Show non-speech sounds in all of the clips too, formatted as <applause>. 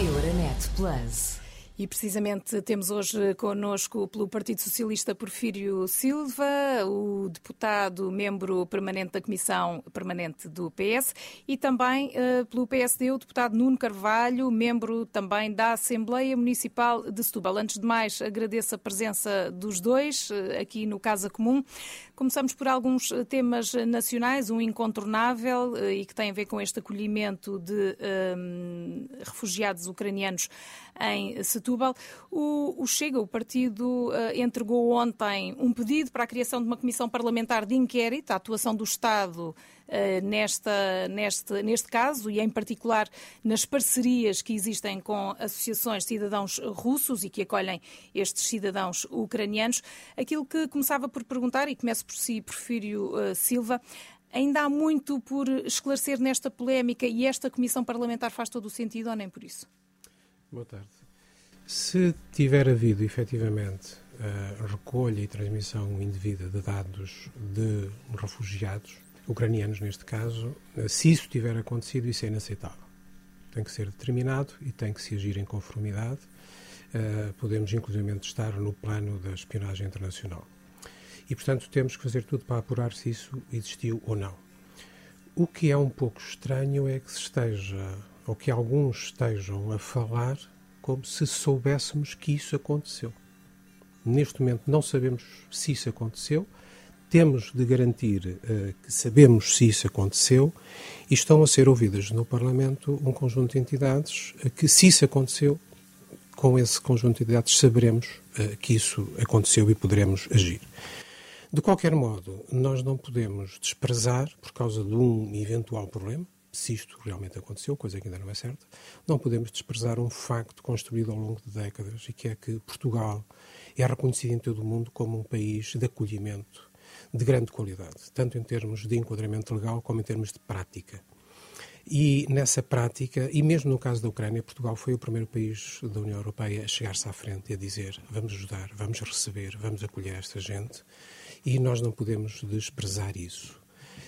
Euronet Plus. E precisamente temos hoje connosco pelo Partido Socialista Porfírio Silva, o deputado membro permanente da Comissão Permanente do PS, e também uh, pelo PSD o deputado Nuno Carvalho, membro também da Assembleia Municipal de Setúbal. Antes de mais, agradeço a presença dos dois uh, aqui no Casa Comum. Começamos por alguns temas nacionais, um incontornável uh, e que tem a ver com este acolhimento de refugiados ucranianos em Setúbal. O, o Chega, o partido, entregou ontem um pedido para a criação de uma comissão parlamentar de inquérito à atuação do Estado nesta, neste, neste caso e, em particular, nas parcerias que existem com associações de cidadãos russos e que acolhem estes cidadãos ucranianos. Aquilo que começava por perguntar, e começo por si, Porfírio uh, Silva, ainda há muito por esclarecer nesta polémica e esta comissão parlamentar faz todo o sentido ou nem por isso? Boa tarde. Se tiver havido efetivamente a recolha e transmissão indevida de dados de refugiados, ucranianos neste caso, se isso tiver acontecido, isso é inaceitável. Tem que ser determinado e tem que se agir em conformidade. Uh, podemos, inclusive, estar no plano da espionagem internacional. E, portanto, temos que fazer tudo para apurar se isso existiu ou não. O que é um pouco estranho é que se esteja ou que alguns estejam a falar como se soubéssemos que isso aconteceu. Neste momento não sabemos se isso aconteceu, temos de garantir uh, que sabemos se isso aconteceu e estão a ser ouvidas no Parlamento um conjunto de entidades uh, que, se isso aconteceu, com esse conjunto de entidades saberemos uh, que isso aconteceu e poderemos agir. De qualquer modo, nós não podemos desprezar, por causa de um eventual problema, se isto realmente aconteceu, coisa que ainda não é certa, não podemos desprezar um facto construído ao longo de décadas e que é que Portugal é reconhecido em todo o mundo como um país de acolhimento de grande qualidade, tanto em termos de enquadramento legal como em termos de prática. E nessa prática, e mesmo no caso da Ucrânia, Portugal foi o primeiro país da União Europeia a chegar-se à frente e a dizer vamos ajudar, vamos receber, vamos acolher esta gente, e nós não podemos desprezar isso.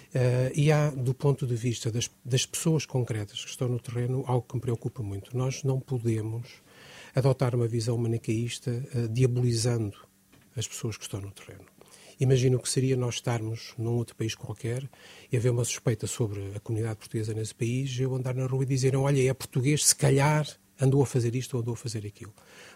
Uh, e há, do ponto de vista das, das, pessoas concretas que estão no terreno, algo que me preocupa muito. Nós não podemos adotar uma visão manicaísta uh, diabolizando as pessoas que estão no terreno. Imagino que seria nós estarmos num outro país qualquer e haver uma suspeita sobre a comunidade portuguesa nesse país, eu andar na rua e dizer, olha, é português, se calhar andou a fazer isto ou andou a fazer aquilo.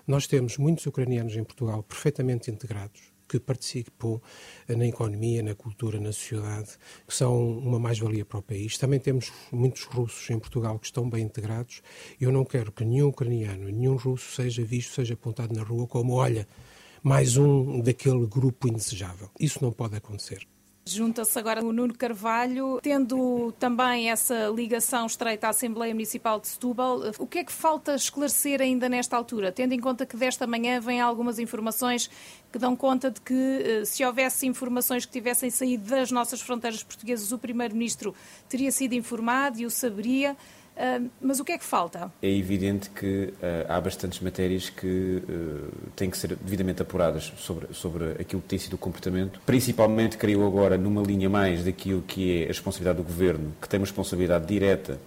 Nós temos muitos ucranianos em Portugal perfeitamente integrados, que participam na economia, na cultura, na sociedade, que são uma mais-valia para o país. Também temos muitos russos em Portugal que estão bem integrados. Eu não quero que nenhum ucraniano, nenhum russo seja visto, seja apontado na rua como, olha, mais um daquele grupo indesejável. Isso não pode acontecer. Junta-se agora o Nuno Carvalho, tendo também essa ligação estreita à Assembleia Municipal de Setúbal. O que é que falta esclarecer ainda nesta altura, tendo em conta que desta manhã vêm algumas informações que dão conta de que eh, se houvesse informações que tivessem saído das nossas fronteiras portuguesas, o Primeiro-Ministro teria sido informado e o saberia. Mas o que é que falta? É evidente que uh, há bastantes matérias que uh, têm que ser devidamente apuradas sobre, sobre aquilo que tem sido o comportamento. Principalmente, creio agora, numa linha mais daquilo que é a responsabilidade do Governo, que tem uma responsabilidade direta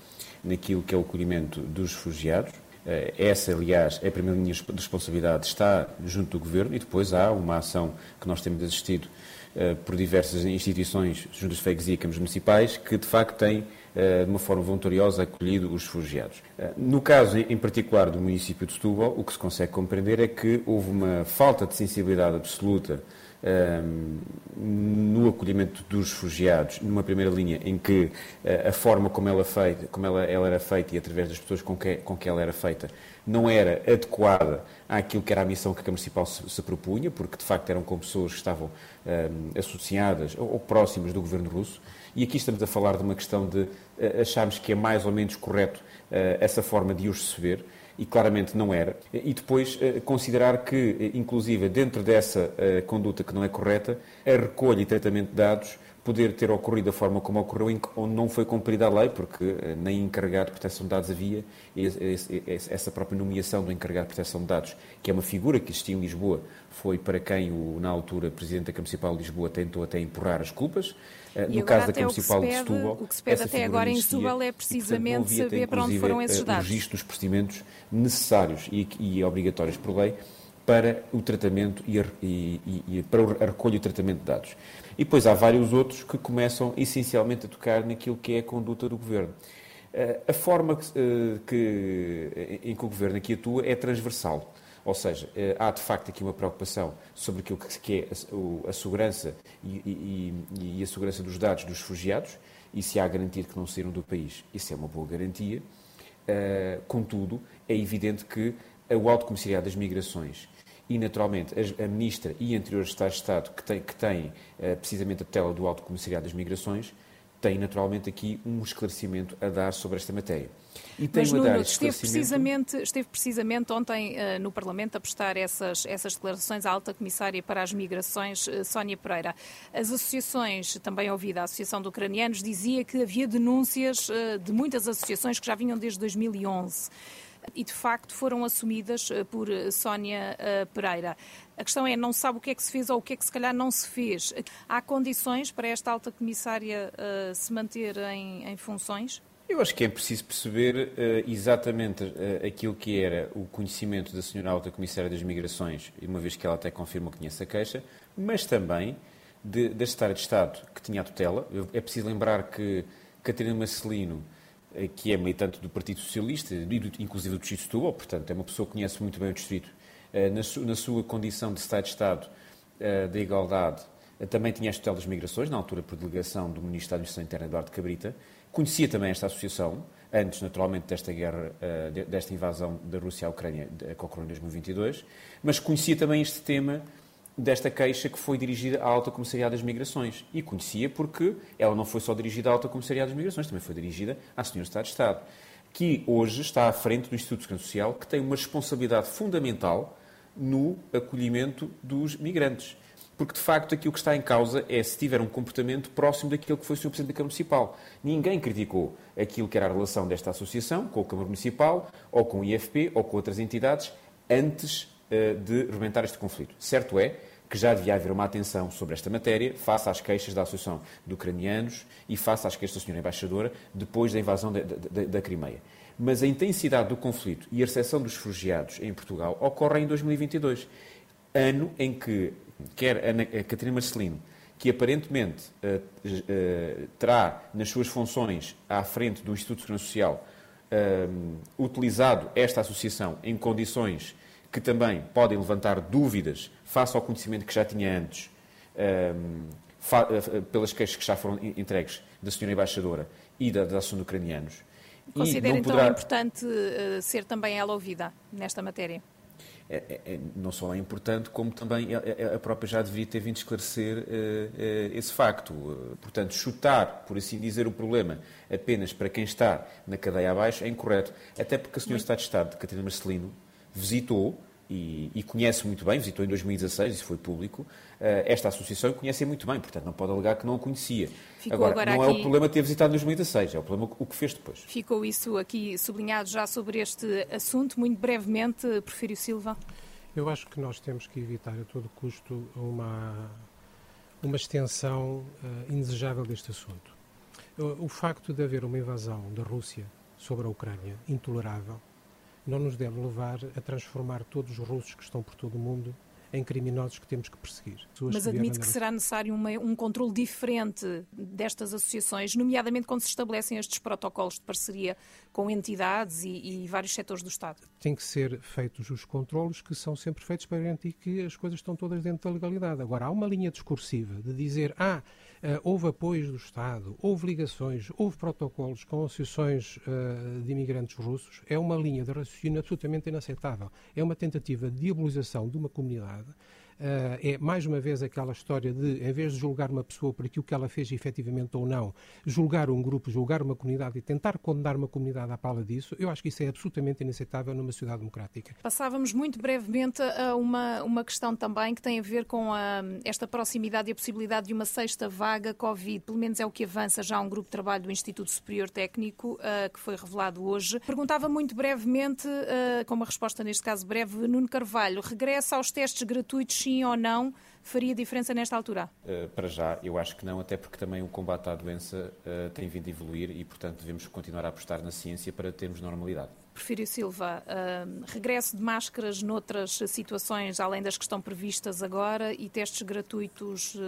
naquilo que é o acolhimento dos refugiados. Essa, aliás, é a primeira linha de responsabilidade, está junto do Governo e depois há uma ação que nós temos assistido por diversas instituições, junto às freguesias e municipais, que de facto eh, de uma forma voluntariosa acolhido os refugiados. Eh, no caso em particular do município de Setúbal, o que se consegue compreender é que houve uma falta de sensibilidade absoluta um, no acolhimento dos refugiados, numa primeira linha em que uh, a forma como ela, feita, como ela, ela, era feita e através das pessoas com que, com que ela era feita não era adequada àquilo que era a missão que a Câmara Municipal se, se propunha, porque de facto eram com pessoas que estavam um, associadas ou, ou próximas do governo russo. E aqui estamos a falar de uma questão de uh, acharmos que é mais ou menos correto uh, essa forma de os receber e claramente não era, e depois eh, considerar que, inclusive, dentro dessa conduta que não é correta, a recolha e tratamento de dados poder ter ocorrido da forma como ocorreu, onde não foi cumprida a lei, porque eh, nem encarregado de proteção de dados havia, essa própria nomeação do encarregado de proteção de dados, que é uma figura que existia em Lisboa, foi para quem, o, na altura, Presidente da Câmara Municipal de Lisboa tentou até empurrar as culpas. Eh, e no caso da Câmara Municipal de Setúbal... O que se pede até agora em Setúbal é precisamente e, portanto, saber para onde foram esses dados. o registro dos procedimentos necessários e, e obrigatórios por lei para o tratamento e, a, e, e, para a recolha e o tratamento de dados. E depois há vários outros que começam essencialmente a tocar naquilo que é a conduta do Governo. Eh, a forma que, eh, que, em que o Governo aqui atua é transversal. Ou seja, eh, há de facto aqui uma preocupação sobre aquilo que é a, segurança e, e, e, a segurança dos dados dos refugiados e se há garantir que não saíram do país. Isso é uma boa garantia. contudo, é evidente que o Alto Comissariado das Migrações e, naturalmente, a, Ministra e anteriores Estados de Estado que têm, que têm eh, precisamente a tutela do Alto Comissariado das Migrações, têm, naturalmente, aqui um esclarecimento a dar sobre esta matéria. E tem Mas, Nuno, esteve, precisamente, esteve precisamente ontem uh, no Parlamento a prestar essas, essas declarações à alta comissária para as migrações, uh, Sónia Pereira. As associações, também ouvida a Associação de Ucranianos, dizia que havia denúncias uh, de muitas associações que já vinham desde 2011 e de facto foram assumidas eh, por eh, Sónia eh, Pereira. A questão é, não sabe o que é que se fez ou o que é que se calhar não se fez. Há condições para esta alta comissária se manter em, em funções? Eu acho que é preciso perceber uh, exatamente uh, aquilo que era o conhecimento da senhora Alta Comissária das Migrações, uma vez que ela até confirma que conhece a queixa, mas também da Secretária de Estado que tinha a tutela. É preciso lembrar que Catarina Marcelino que é militante do Partido Socialista, inclusive do Distrito de Setúbal, portanto, é uma pessoa que conhece muito bem o Distrito. Eh, na sua condição de Estado de Estado eh, da Igualdade, também tinha as tutelas das migrações, na altura por delegação do Ministro da Administração Interna, Eduardo Cabrita. Conhecia também esta associação, antes, naturalmente, desta guerra, desta invasão da Rússia à Ucrânia, que ocorreu em 2022, mas conhecia também este tema desta queixa que foi dirigida à Alta Comissariado das Migrações. E conhecia porque ela não foi só dirigida à Alta Comissariado das Migrações, também foi dirigida à Sra. Estado de Estado, que hoje está à frente do Instituto de Segurança Social, que tem uma responsabilidade fundamental no acolhimento dos migrantes. Porque, de facto, aquilo que está em causa é se tiver um comportamento próximo daquilo que foi o Sr. Presidente da Câmara Municipal. Ninguém criticou aquilo que era a relação desta associação com a Câmara Municipal, ou com o IFP, ou com outras entidades, antes de rebentar este conflito. Certo é que já devia haver uma atenção sobre esta matéria, face às queixas da Associação de Ucranianos e face às queixas da Sra. Embaixadora, depois da invasão da, da, da Crimeia. Mas a intensidade do conflito e a recepção dos refugiados em Portugal ocorre em 2022, ano em que quer a Catarina Marcelino, que aparentemente uh, uh, terá nas suas funções à frente do Instituto de Segurança Social uh, utilizado esta associação em condições que também podem levantar dúvidas face ao conhecimento que já tinha antes, ehm, eh, pelas queixas que já foram entregues da senhora embaixadora e da, da ação de ucranianos. Considera então poderá... importante uh, ser também ela ouvida nesta matéria? É, é, é, não só é importante, como também a, a própria já deveria ter vindo esclarecer uh, uh, esse facto. Uh, portanto, chutar, por assim dizer, o problema apenas para quem está na cadeia abaixo é incorreto. Até porque a senhora Estado de Estado, de Catarina Marcelino, visitou e, e, conhece muito bem, visitou em 2016, isso foi público, uh, esta associação e conhece muito bem, portanto não pode alegar que não a conhecia. Ficou agora, agora não aqui... é o problema ter visitado em 2016, é o problema o que fez depois. Ficou isso aqui sublinhado já sobre este assunto, muito brevemente, Porfírio Silva. Eu acho que nós temos que evitar a todo custo uma, uma extensão uh, indesejável deste assunto. O, o facto de haver uma invasão da Rússia sobre a Ucrânia, intolerável, não nos deve levar a transformar todos os russos que estão por todo o mundo em criminosos que temos que perseguir. Mas admite que será necessário uma, um controle diferente destas associações, nomeadamente quando se estabelecem estes protocolos de parceria com entidades e, e vários setores do Estado? Tem que ser feitos os controlos que são sempre feitos para garantir que as coisas estão todas dentro da legalidade. Agora, há uma linha discursiva de dizer, ah, houve apoios do Estado, houve ligações, houve protocolos com associações uh, de imigrantes russos, é uma linha de raciocínio absolutamente inaceitável. É uma tentativa de diabolização de uma comunidade é mais uma vez aquela história de, em vez de julgar uma pessoa por aquilo que ela fez efetivamente ou não, julgar um grupo, julgar uma comunidade e tentar condenar uma comunidade à pala disso, eu acho que isso é absolutamente inaceitável numa sociedade democrática. Passávamos muito brevemente a uma, uma questão também que tem a ver com a, esta proximidade e a possibilidade de uma sexta vaga Covid. Pelo menos é o que avança já um grupo de trabalho do Instituto Superior Técnico, uh, que foi revelado hoje. Perguntava muito brevemente, uh, com uma resposta neste caso breve, Nuno Carvalho, regressa aos testes gratuitos, sim ou não? Faria diferença nesta altura? Uh, para já, eu acho que não, até porque também o combate à doença tem vindo a evoluir e, portanto, devemos continuar a apostar na ciência para termos normalidade. Porfírio Silva, uh, regresso de máscaras noutras situações, além das que estão previstas agora, e testes gratuitos uh,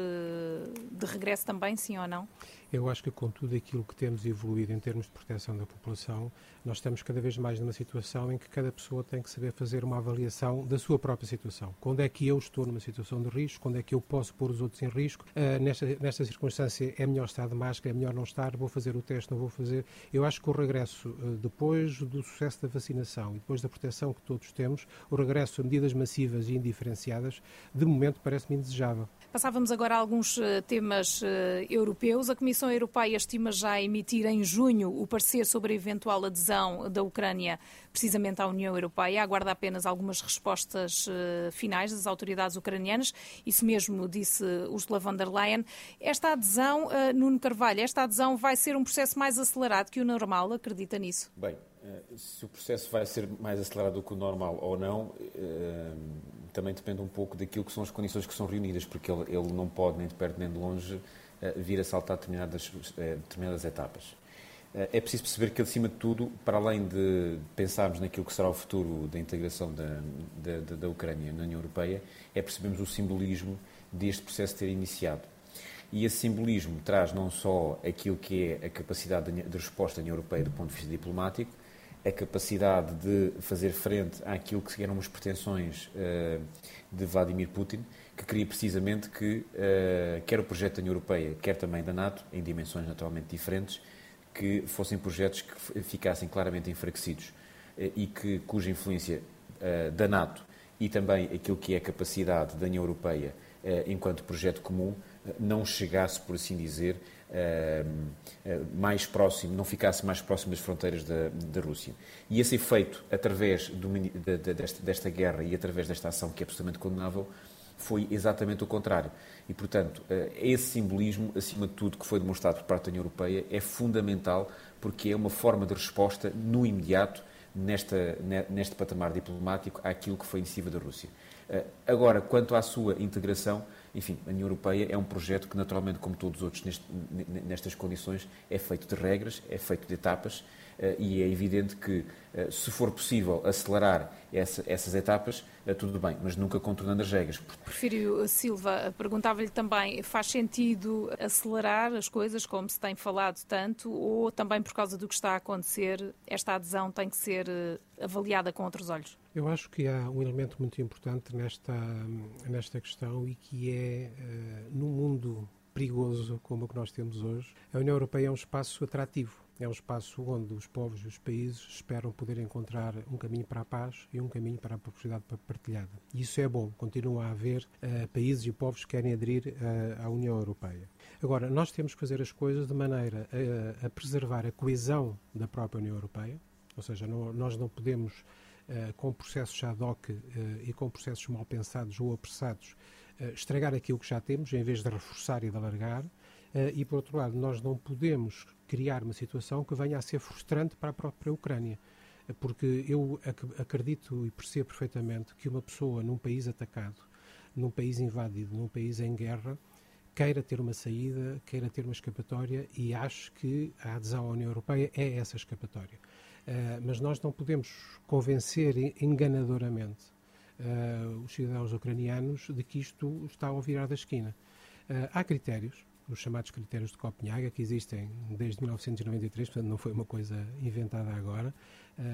de regresso também, sim ou não? Eu acho que com tudo aquilo que temos evoluído em termos de proteção da população, nós estamos cada vez mais numa situação em que cada pessoa tem que saber fazer uma avaliação da sua própria situação. Quando é que eu estou numa situação de risco, quando é que eu posso pôr os outros em risco. Uh, nesta, nesta circunstância é melhor estar de máscara, é melhor não estar, vou fazer o teste, não vou fazer. Eu acho que o regresso, uh, depois do sucesso da vacinação e depois da proteção que todos temos, o regresso a medidas massivas e indiferenciadas, de momento parece-me indesejável. Passávamos agora a alguns eh, temas europeus. A Comissão Europeia estima já emitir em junho o parecer sobre a eventual adesão da Ucrânia precisamente à União Europeia. Aguarda apenas algumas respostas uh, finais das autoridades ucranianas. Isso mesmo disse Ursula von der Leyen. Esta adesão, uh, Nuno Carvalho, esta adesão vai ser um processo mais acelerado que o normal? Acredita nisso? Bem, eh, se o processo vai ser mais acelerado do que o normal ou não, também depende um pouco daquilo que são as condições que são reunidas, porque ele, ele não pode, nem de perto nem de longe, vir a saltar determinadas, determinadas etapas. Eh, é preciso perceber que, acima de tudo, para além de pensarmos naquilo que será o futuro da integração da, da, da Ucrânia na União Europeia, é percebermos o simbolismo deste processo ter iniciado. E esse simbolismo traz não só aquilo que é a capacidade de resposta da União Europeia do ponto de vista diplomático, a capacidade de fazer frente àquilo que eram as pretensões uh, de Vladimir Putin, que queria precisamente que, uh, quer o projeto da União Europeia, quer também da NATO, em dimensões naturalmente diferentes, que fossem projetos que ficassem claramente enfraquecidos eh, e que, cuja influência da NATO e também aquilo que é a capacidade da União Europeia enquanto projeto comum não chegasse, por assim dizer, mais próximo, não ficasse mais próximo das fronteiras da, da Rússia. E esse efeito, através do, de, de, desta, desta guerra e através desta ação que é absolutamente condenável, foi exatamente o contrário. E, portanto, eh, esse simbolismo, acima de tudo, que foi demonstrado por parte da União Europeia, é fundamental porque é uma forma de resposta no imediato, nesta, neste patamar diplomático, àquilo que foi a iniciativa da Rússia. Eh, agora, quanto à sua integração, enfim, a União Europeia é um projeto que, naturalmente, como todos os outros neste, nestas condições, é feito de regras, é feito de etapas eh, e é evidente que, eh, se for possível acelerar essa, essas etapas, eh, tudo bem, mas nunca contornando as regras. Prefiro, Silva, perguntava-lhe também, faz sentido acelerar as coisas, como se tem falado tanto, ou também por causa do que está a acontecer, esta adesão tem que ser avaliada com outros olhos? Eu acho que há um elemento muito importante nesta, nesta questão e que é, uh, num mundo perigoso como o que nós temos hoje, a União Europeia é um espaço atrativo é um espaço onde os povos e os países esperam poder encontrar um caminho para a paz e um caminho para a prosperidade partilhada. E isso é bom. Continua a haver uh, países e povos que querem aderir uh, à União Europeia. Agora, nós temos que fazer as coisas de maneira a, a preservar a coesão da própria União Europeia, ou seja, não, nós não podemos, com processos ad hoc e com processos mal pensados ou apressados, estragar aquilo que já temos, em vez de reforçar e de alargar. e, por outro lado, nós não podemos criar uma situação que venha a ser frustrante para a própria Ucrânia. Porque eu acredito e percebo perfeitamente que uma pessoa num país atacado, num país invadido, num país em guerra, queira ter uma saída, queira ter uma escapatória e acho que a adesão à União Europeia é essa escapatória. Uh, mas nós não podemos convencer enganadoramente uh, os cidadãos ucranianos de que isto está ao virar da esquina. Uh, há critérios, os chamados critérios de Copenhaga, que existem desde 1993, portanto não foi uma coisa inventada agora,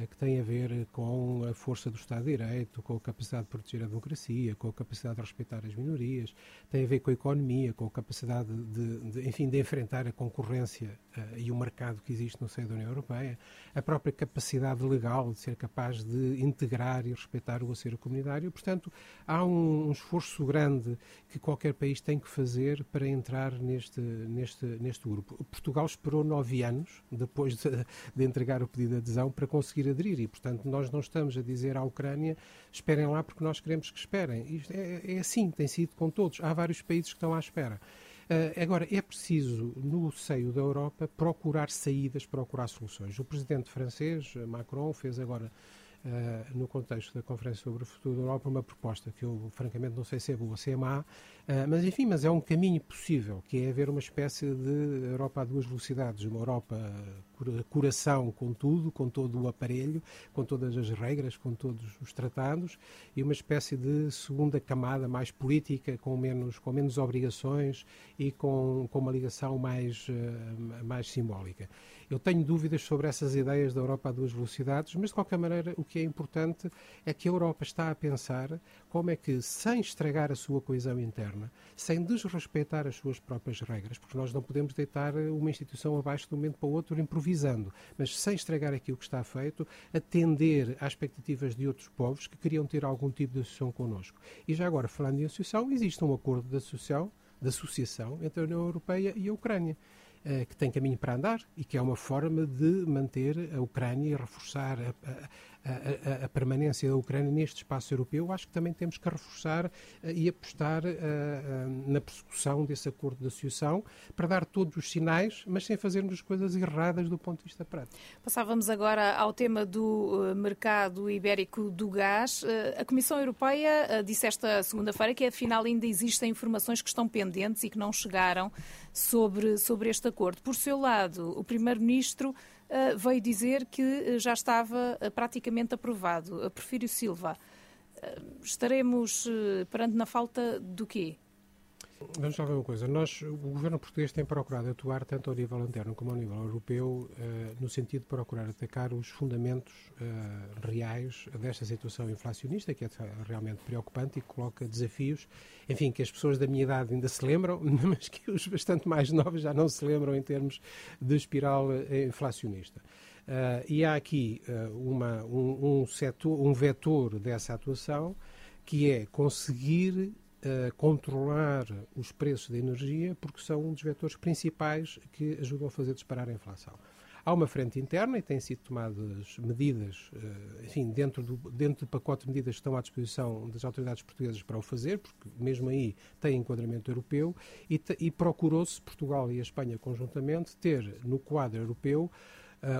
que tem a ver com a força do Estado de Direito, com a capacidade de proteger a democracia, com a capacidade de respeitar as minorias, tem a ver com a economia, com a capacidade de, de enfim, de enfrentar a concorrência uh, e o mercado que existe no seio da União Europeia, a própria capacidade legal de ser capaz de integrar e respeitar o acervo comunitário. Portanto, há um, um esforço grande que qualquer país tem que fazer para entrar neste, neste, neste grupo. Portugal esperou nove anos, depois de, de entregar o pedido de adesão, para conseguir aderir e, portanto, nós não estamos a dizer à Ucrânia esperem lá porque nós queremos que esperem. Isto é, é assim, tem sido com todos. Há vários países que estão à espera. Uh, agora, é preciso, no seio da Europa, procurar saídas, procurar soluções. O presidente francês, Macron, fez agora uh, no contexto da Conferência sobre o Futuro da Europa, uma proposta que eu, francamente, não sei se é boa ou se é má, uh, mas enfim, mas é um caminho possível, que é haver uma espécie de Europa a duas velocidades, uma Europa coração com tudo, com todo o aparelho, com todas as regras, com todos os tratados, e uma espécie de segunda camada mais política, com menos, com menos obrigações e com, com uma ligação mais, uh, mais simbólica. Eu tenho dúvidas sobre essas ideias da Europa a duas velocidades, mas de qualquer maneira o que é importante é que a Europa está a pensar como é que, sem estragar a sua coesão interna, sem desrespeitar as suas próprias regras, porque nós não podemos deitar uma instituição abaixo de um momento para o outro mas sem estragar aquilo que está feito, atender às expectativas de outros povos que queriam ter algum tipo de associação connosco. E já agora, falando em associação, existe um acordo de associação, de associação entre a União Europeia e a Ucrânia. Eh, que tem caminho para andar e que é uma forma de manter a Ucrânia e reforçar a, a, a, permanência da Ucrânia neste espaço europeu, acho que também temos que reforçar uh, e apostar uh, uh, na persecução desse acordo de associação para dar todos os sinais, mas sem fazermos as coisas erradas do ponto de vista prático. Passávamos agora ao tema do mercado ibérico do gás. A Comissão Europeia disse esta segunda-feira que afinal ainda existem informações que estão pendentes e que não chegaram sobre, sobre este acordo. Por seu lado, o Primeiro-Ministro veio dizer que eh, já estava uh, praticamente aprovado. A Porfírio Silva, estaremos perante na falta do quê? Vamos lá ver uma coisa. Nós, o governo português tem procurado atuar tanto ao nível interno como ao nível europeu uh, no sentido de procurar atacar os fundamentos uh, reais desta situação inflacionista, que é realmente preocupante e coloca desafios, enfim, que as pessoas da minha idade ainda se lembram, <laughs> mas que os bastante mais novos já não se lembram em termos de espiral eh, inflacionista. E há aqui uma, um, um, setor, um vetor dessa atuação que é conseguir controlar os preços da energia, porque são um dos vetores principais que ajudam a fazer disparar a inflação. Há uma frente interna e têm sido tomadas medidas, eh, enfim, dentro do, dentro do pacote de medidas que estão à disposição das autoridades portuguesas para o fazer, porque mesmo aí tem enquadramento europeu, e, e procurou-se, Portugal e a Espanha conjuntamente, ter no quadro europeu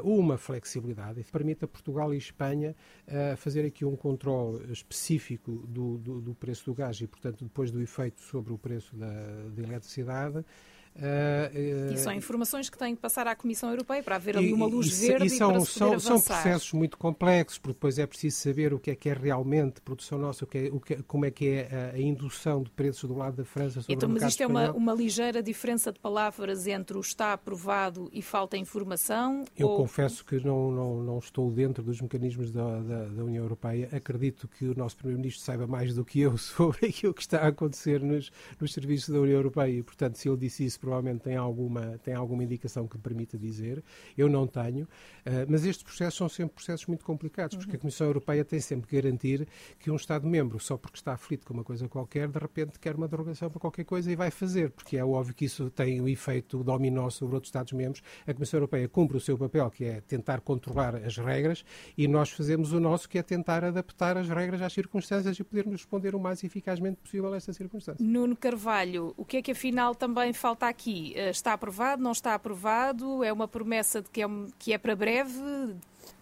uma flexibilidade que permita Portugal e Espanha uh, fazer aqui um controle específico do, do, do, preço do gás e, portanto, depois do efeito sobre o preço da, da eletricidade, Uh, e são informações que têm que passar à Comissão Europeia para haver ali uma luz e, verde e são, e para são, são processos muito complexos, porque depois é preciso saber o que é que é realmente produção nossa, o que é, o que, como é que é a, a, indução de preços do lado da França sobre então, o mercado Mas isto espanhol. é uma, uma ligeira diferença de palavras entre o está aprovado e falta informação? Eu ou... confesso que não, não, não estou dentro dos mecanismos da, da, da União Europeia. Acredito que o nosso Primeiro-Ministro saiba mais do que eu <laughs> sobre aquilo que está a acontecer nos, nos serviços da União Europeia e, portanto, se ele disse isso provavelmente tem alguma, tem alguma indicação que permita dizer. Eu não tenho. Uh, mas estes processos são sempre processos muito complicados, porque a Comissão Europeia tem sempre que garantir que um Estado-membro, só porque está aflito com uma coisa qualquer, de repente quer uma derogação para qualquer coisa e vai fazer, porque é óbvio que isso tem um efeito dominó sobre outros Estados-membros. A Comissão Europeia cumpre o seu papel, que é tentar controlar as regras, e nós fazemos o nosso, que é tentar adaptar as regras às circunstâncias e podermos responder o mais eficazmente possível a estas circunstâncias. Nuno Carvalho, o que é que afinal também falta aqui? Eh, está aprovado, não está aprovado? É uma promessa de que é, que é para breve?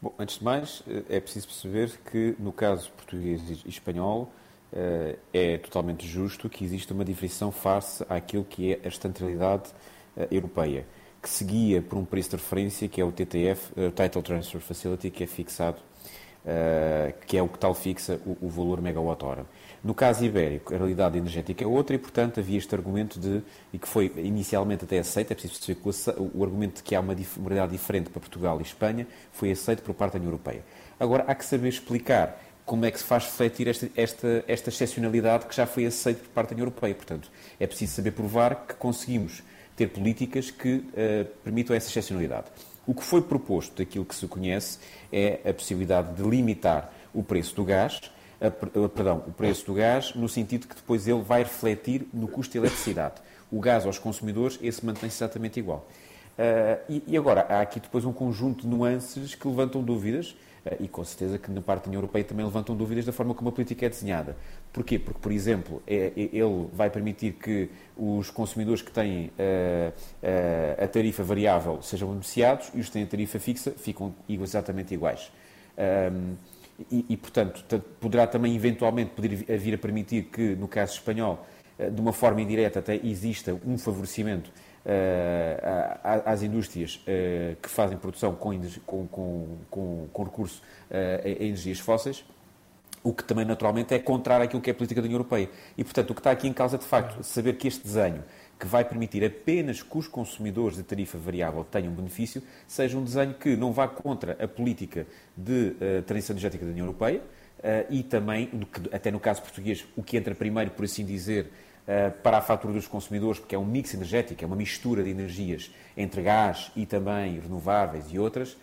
Bom, antes de mais, eh, é preciso perceber que, no caso português e espanhol, eh, é totalmente justo que exista uma diferenciação face àquilo que é a estantilidade europeia, que seguia por um preço de referência que é o TTF, o Title Transfer Facility, que é fixado que é o que tal fixa o valor megawatt-hora. No caso ibérico, a realidade energética é outra e, portanto, havia este argumento de, e que foi inicialmente até aceito, é preciso perceber que o, argumento de que há uma, uma realidade diferente para Portugal e Espanha foi aceito por parte da União Europeia. Agora, há que saber explicar como é que se faz refletir esta, esta, esta excepcionalidade que já foi aceita por parte da União Europeia. Portanto, é preciso saber provar que conseguimos ter políticas que uh, permitam essa excepcionalidade. O que foi proposto daquilo que se conhece é a possibilidade de limitar o preço do gás perdão, o preço do gás, no sentido que depois ele vai refletir no custo de eletricidade. O gás aos consumidores, esse mantém-se exatamente igual. Uh, e, e, agora, há aqui depois um conjunto de nuances que levantam dúvidas, uh, e com certeza que na parte da União Europeia também levantam dúvidas da forma como a política é desenhada. Porquê? Porque, por exemplo, é, é, ele vai permitir que os consumidores que têm uh, a tarifa variável sejam beneficiados e os que têm a tarifa fixa ficam exatamente iguais. E, e, portanto, poderá também eventualmente poder vir a permitir que, no caso espanhol, eh, de uma forma indireta até exista um favorecimento uh, às indústrias uh, que fazem produção com, com, com, com recurso uh, a energias fósseis, o que também naturalmente é contrário àquilo que é a política da União Europeia. E, portanto, o que está aqui em causa, de facto, saber que este desenho que vai permitir apenas que os consumidores de tarifa variável tenham benefício, seja um desenho que não vá contra a política de uh, transição energética da União Europeia uh, e também, até no caso português, o que entra primeiro, por assim dizer, uh, para a fatura dos consumidores, porque é um mix energético, é uma mistura de energias entre gás e também renováveis e outras.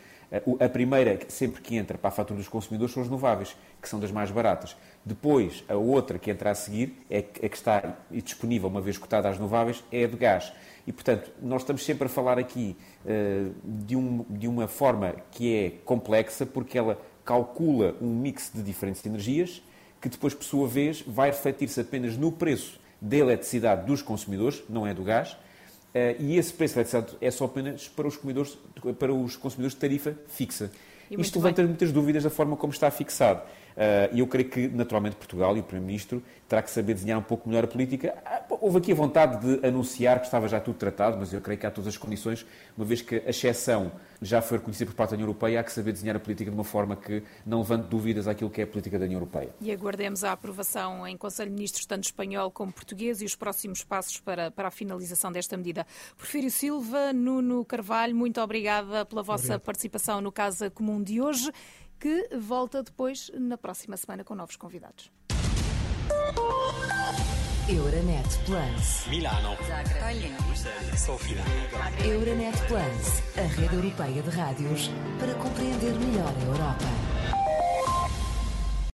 A primeira, sempre que entra para a fatura dos consumidores, são as renováveis, que são das mais baratas. Depois, a outra que entra a seguir, é a que está disponível, uma vez cotada às renováveis, é a de gás. E, portanto, nós estamos sempre a falar aqui uh, de, um, de uma forma que é complexa, porque ela calcula um mix de diferentes energias, que depois, por sua vez, vai refletir-se apenas no preço da eletricidade dos consumidores, não é do gás, e esse preço da eletricidade é só apenas para os consumidores, para os consumidores de tarifa fixa. E Isto levanta muitas dúvidas da forma como está fixado. Uh, e eu creio que, naturalmente, Portugal e o Primeiro-Ministro terá que saber desenhar um pouco melhor a política. Ah, houve aqui a vontade de anunciar que estava já tudo tratado, mas eu creio que há todas as condições, uma vez que a exceção já foi reconhecida por parte da União Europeia, há que saber desenhar a política de uma forma que não levante dúvidas àquilo que é a política da União Europeia. E aguardemos a aprovação em Conselho de Ministros, tanto espanhol como português, e os próximos passos para, para a finalização desta medida. Porfírio Silva, Nuno Carvalho, muito obrigada pela vossa Obrigado. participação no Casa Comum de hoje que volta depois na próxima semana com novos convidados. Euronet Plus. Milano. Sofia. Euronet Plus, a rede europeia de rádios para compreender melhor a Europa.